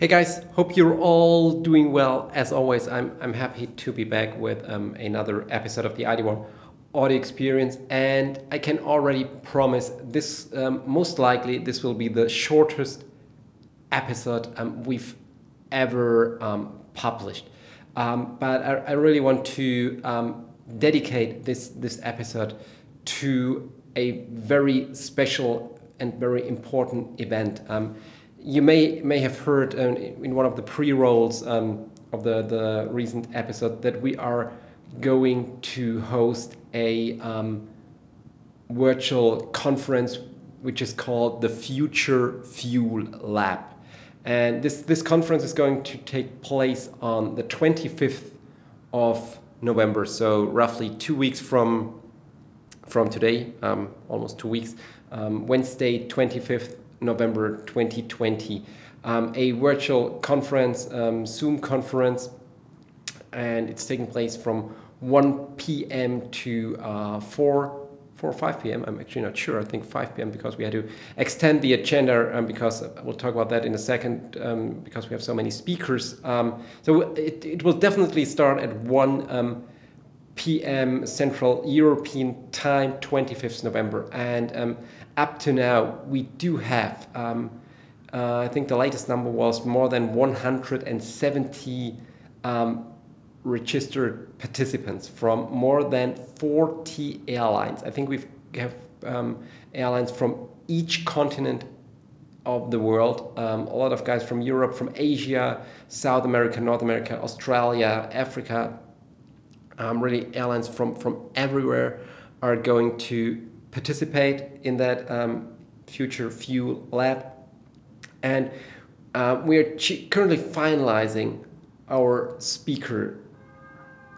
Hey guys, hope you're all doing well. As always, I'm, I'm happy to be back with um, another episode of the ID1 audio experience, and I can already promise this um, most likely this will be the shortest episode um, we've ever um, published. Um, but I, I, really want to um, dedicate this this episode to a very special and very important event you may may have heard um, in one of the pre-rolls um, of the the recent episode that we are going to host a um, virtual conference which is called the Future Fuel Lab, and this this conference is going to take place on the 25th of November, so roughly two weeks from from today, um, almost two weeks, um, Wednesday 25th November 2020. Um, a virtual conference, um, Zoom conference, and it's taking place from 1 p.m. to uh, 4 4 or 5 p.m. I'm actually not sure. I think 5 p.m. because we had to extend the agenda um, because we'll talk about that in a second um, because we have so many speakers. Um, so it, it will definitely start at 1 um, p.m. Central European Time, 25th November. And um, up to now, we do have, um, uh, I think the latest number was more than 170 um, registered participants from more than 40 airlines. I think we have um, airlines from each continent of the world. Um, a lot of guys from Europe, from Asia, South America, North America, Australia, Africa. Um, really, airlines from, from everywhere are going to participate in that um, future fuel lab. And uh, we are currently finalizing our speaker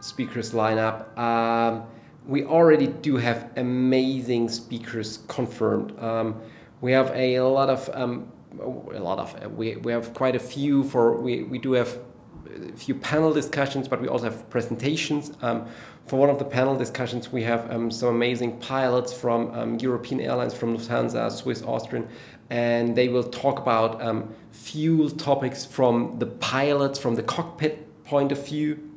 speakers lineup. Um, we already do have amazing speakers confirmed. Um, we have a lot of um, a lot of we, we have quite a few for we, we do have a few panel discussions, but we also have presentations. Um, for one of the panel discussions, we have um, some amazing pilots from um, European airlines, from Lufthansa, Swiss, Austrian, and they will talk about um, fuel topics from the pilots, from the cockpit point of view.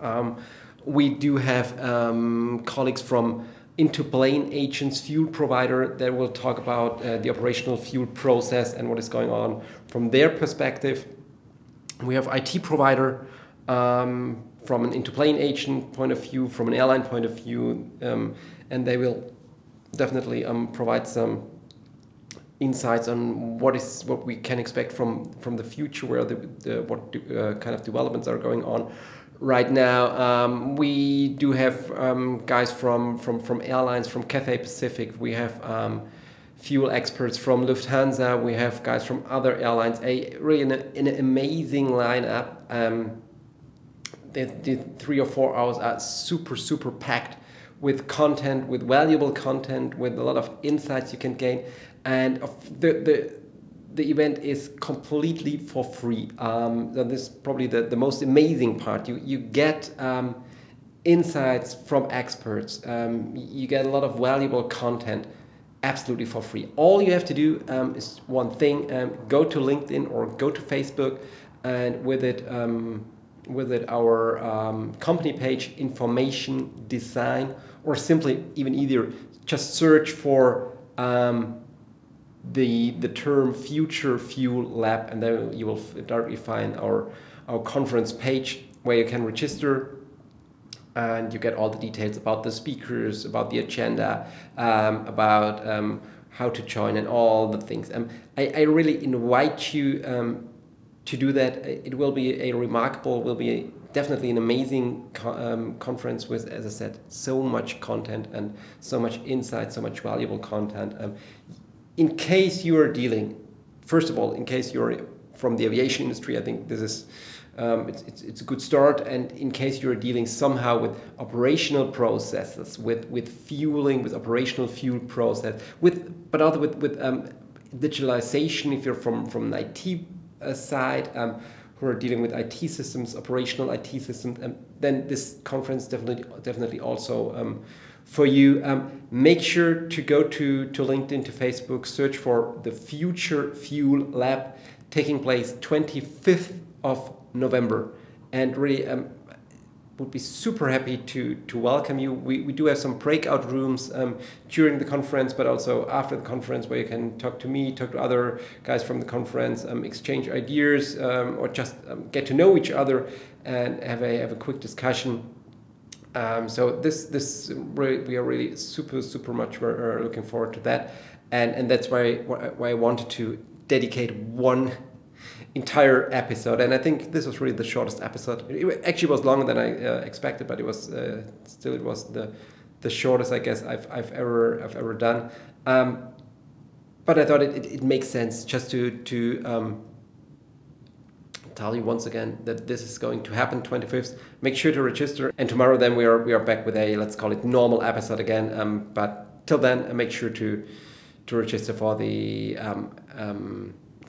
Um, we do have um, colleagues from into-plane agents fuel provider that will talk about uh, the operational fuel process and what is going on from their perspective. We have IT provider um, from an into-plane agent point of view, from an airline point of view, um, and they will definitely um, provide some insights on what is what we can expect from from the future, where the, the what uh, kind of developments are going on. Right now, um, we do have um, guys from, from, from airlines, from Cathay Pacific. We have um, fuel experts from Lufthansa. We have guys from other airlines. A really an, an amazing lineup. Um, the, the three or four hours are super super packed with content, with valuable content, with a lot of insights you can gain, and the the the event is completely for free. Um, and this is probably the, the most amazing part. You you get um, insights from experts. Um, you get a lot of valuable content absolutely for free. All you have to do um, is one thing: um, go to LinkedIn or go to Facebook, and with it um, with it our um, company page, information design, or simply even either just search for um, the the term future fuel lab, and then you will directly find our our conference page where you can register and you get all the details about the speakers, about the agenda, um, about um, how to join, and all the things. Um, I, I really invite you um, to do that. It will be a remarkable, will be a, definitely an amazing co um, conference with, as I said, so much content and so much insight, so much valuable content. Um, in case you are dealing, first of all, in case you're from the aviation industry, I think this is um, it's, it's, it's, a good start. And in case you're dealing somehow with operational processes, with, with fueling, with operational fuel process, with but other with, with um, digitalization, if you're from, from an IT side um, who are dealing with IT systems, operational IT systems, um, then this conference definitely definitely also um, for you. Um, make sure to go to, to LinkedIn, to Facebook, search for the Future Fuel Lab. taking place 25th of November. And really, um, would be super happy to to welcome you. We, we do have some breakout rooms um, during the conference, but also after the conference where you can talk to me, talk to other guys from the conference, um, exchange ideas, um, or just um, get to know each other and have a have a quick discussion. Um, so this this really, we are really super super much we're looking forward to that, and and that's why why I wanted to dedicate one entire episode. And I think this was really the shortest episode. It actually was longer than I uh, expected, but it was uh, still it was the the shortest I guess I've I've ever I've ever done. Um, but I thought it, it, it, makes sense just to to um, tell you once again that this is going to happen 25th. Make sure to register, and tomorrow then we are we are back with a let's call it normal episode again. Um, but till then, make sure to to register for the um, um,